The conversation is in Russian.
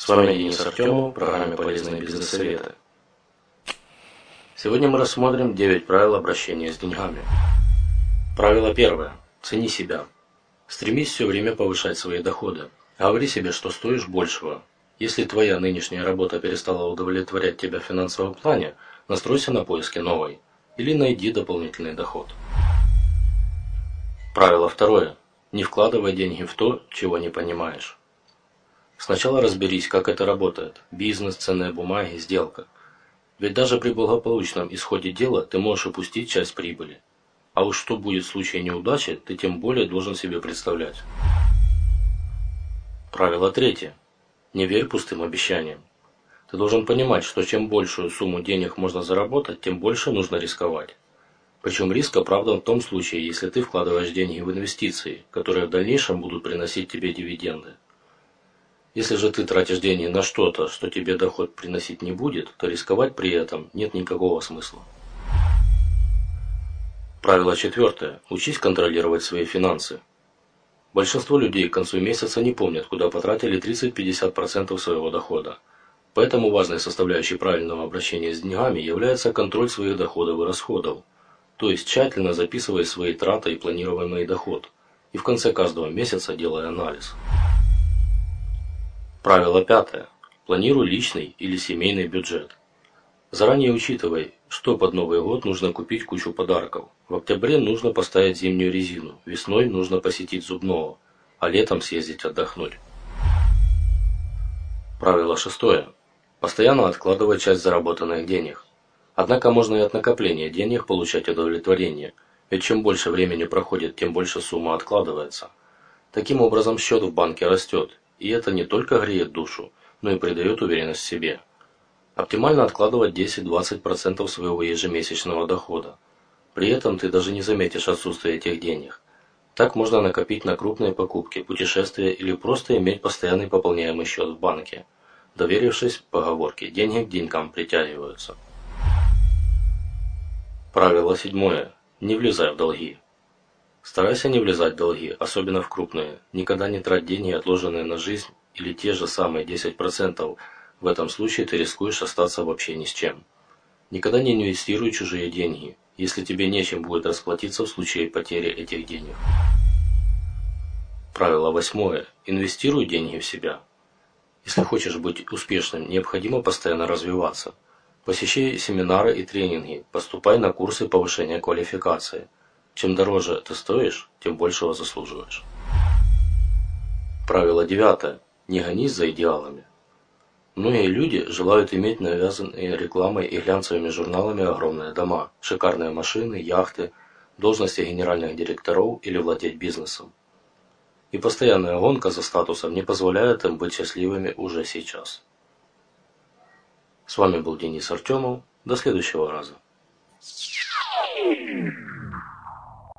С вами Денис Артемов программе «Полезные бизнес-советы». Сегодня мы рассмотрим 9 правил обращения с деньгами. Правило первое. Цени себя. Стремись все время повышать свои доходы. Говори себе, что стоишь большего. Если твоя нынешняя работа перестала удовлетворять тебя в финансовом плане, настройся на поиски новой. Или найди дополнительный доход. Правило второе. Не вкладывай деньги в то, чего не понимаешь. Сначала разберись, как это работает. Бизнес, ценные бумаги, сделка. Ведь даже при благополучном исходе дела ты можешь упустить часть прибыли. А уж что будет в случае неудачи, ты тем более должен себе представлять. Правило третье. Не верь пустым обещаниям. Ты должен понимать, что чем большую сумму денег можно заработать, тем больше нужно рисковать. Причем риск оправдан в том случае, если ты вкладываешь деньги в инвестиции, которые в дальнейшем будут приносить тебе дивиденды. Если же ты тратишь деньги на что-то, что тебе доход приносить не будет, то рисковать при этом нет никакого смысла. Правило четвертое. Учись контролировать свои финансы. Большинство людей к концу месяца не помнят, куда потратили 30-50% своего дохода. Поэтому важной составляющей правильного обращения с деньгами является контроль своих доходов и расходов. То есть тщательно записывая свои траты и планируемый доход. И в конце каждого месяца делая анализ. Правило пятое. Планируй личный или семейный бюджет. Заранее учитывай, что под Новый год нужно купить кучу подарков. В октябре нужно поставить зимнюю резину, весной нужно посетить зубного, а летом съездить отдохнуть. Правило шестое. Постоянно откладывай часть заработанных денег. Однако можно и от накопления денег получать удовлетворение, ведь чем больше времени проходит, тем больше сумма откладывается. Таким образом счет в банке растет, и это не только греет душу, но и придает уверенность в себе. Оптимально откладывать 10-20% своего ежемесячного дохода. При этом ты даже не заметишь отсутствие этих денег. Так можно накопить на крупные покупки, путешествия или просто иметь постоянный пополняемый счет в банке. Доверившись поговорке «деньги к деньгам притягиваются». Правило седьмое. Не влезай в долги. Старайся не влезать в долги, особенно в крупные. Никогда не трать деньги, отложенные на жизнь, или те же самые 10%. В этом случае ты рискуешь остаться вообще ни с чем. Никогда не инвестируй чужие деньги, если тебе нечем будет расплатиться в случае потери этих денег. Правило восьмое. Инвестируй деньги в себя. Если хочешь быть успешным, необходимо постоянно развиваться. Посещай семинары и тренинги, поступай на курсы повышения квалификации. Чем дороже ты стоишь, тем большего заслуживаешь. Правило девятое. Не гонись за идеалами. Многие люди желают иметь навязанные рекламой и глянцевыми журналами огромные дома, шикарные машины, яхты, должности генеральных директоров или владеть бизнесом. И постоянная гонка за статусом не позволяет им быть счастливыми уже сейчас. С вами был Денис Артемов. До следующего раза.